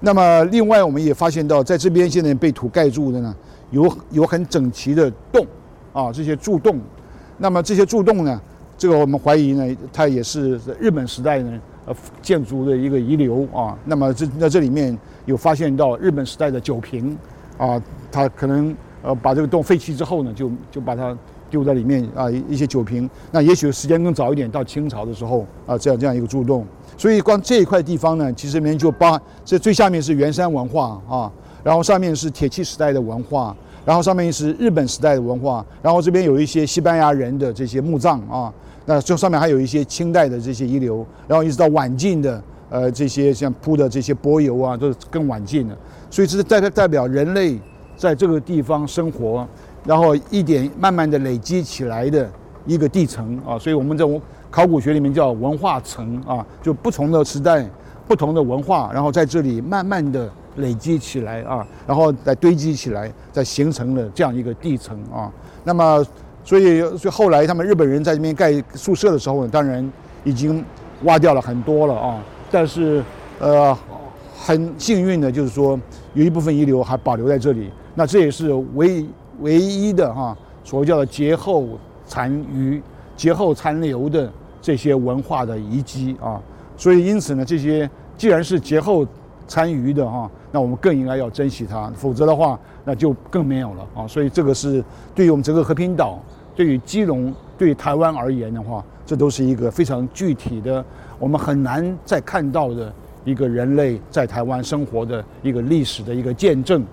那么另外我们也发现到，在这边现在被土盖住的呢，有有很整齐的洞啊，这些柱洞。那么这些柱洞呢，这个我们怀疑呢，它也是日本时代呢呃建筑的一个遗留啊。那么这在这里面有发现到日本时代的酒瓶啊，它可能呃把这个洞废弃之后呢，就就把它丢在里面啊一些酒瓶。那也许时间更早一点，到清朝的时候啊，这样这样一个柱洞。所以光这一块地方呢，其实里面就包这最下面是圆山文化啊，然后上面是铁器时代的文化，然后上面是日本时代的文化，然后这边有一些西班牙人的这些墓葬啊，那这上面还有一些清代的这些遗留，然后一直到晚近的呃这些像铺的这些柏油啊，都是更晚近的，所以这是代代表人类在这个地方生活，然后一点慢慢的累积起来的一个地层啊，所以我们这种。考古学里面叫文化层啊，就不同的时代、不同的文化，然后在这里慢慢的累积起来啊，然后再堆积起来，再形成了这样一个地层啊。那么，所以所以后来他们日本人在这边盖宿舍的时候呢，当然已经挖掉了很多了啊。但是呃，很幸运的就是说，有一部分遗留还保留在这里。那这也是唯唯一的哈、所谓叫做劫后残余、劫后残留的。这些文化的遗迹啊，所以因此呢，这些既然是劫后残余的哈，那我们更应该要珍惜它，否则的话，那就更没有了啊。所以这个是对于我们整个和平岛、对于基隆、对于台湾而言的话，这都是一个非常具体的，我们很难再看到的一个人类在台湾生活的一个历史的一个见证。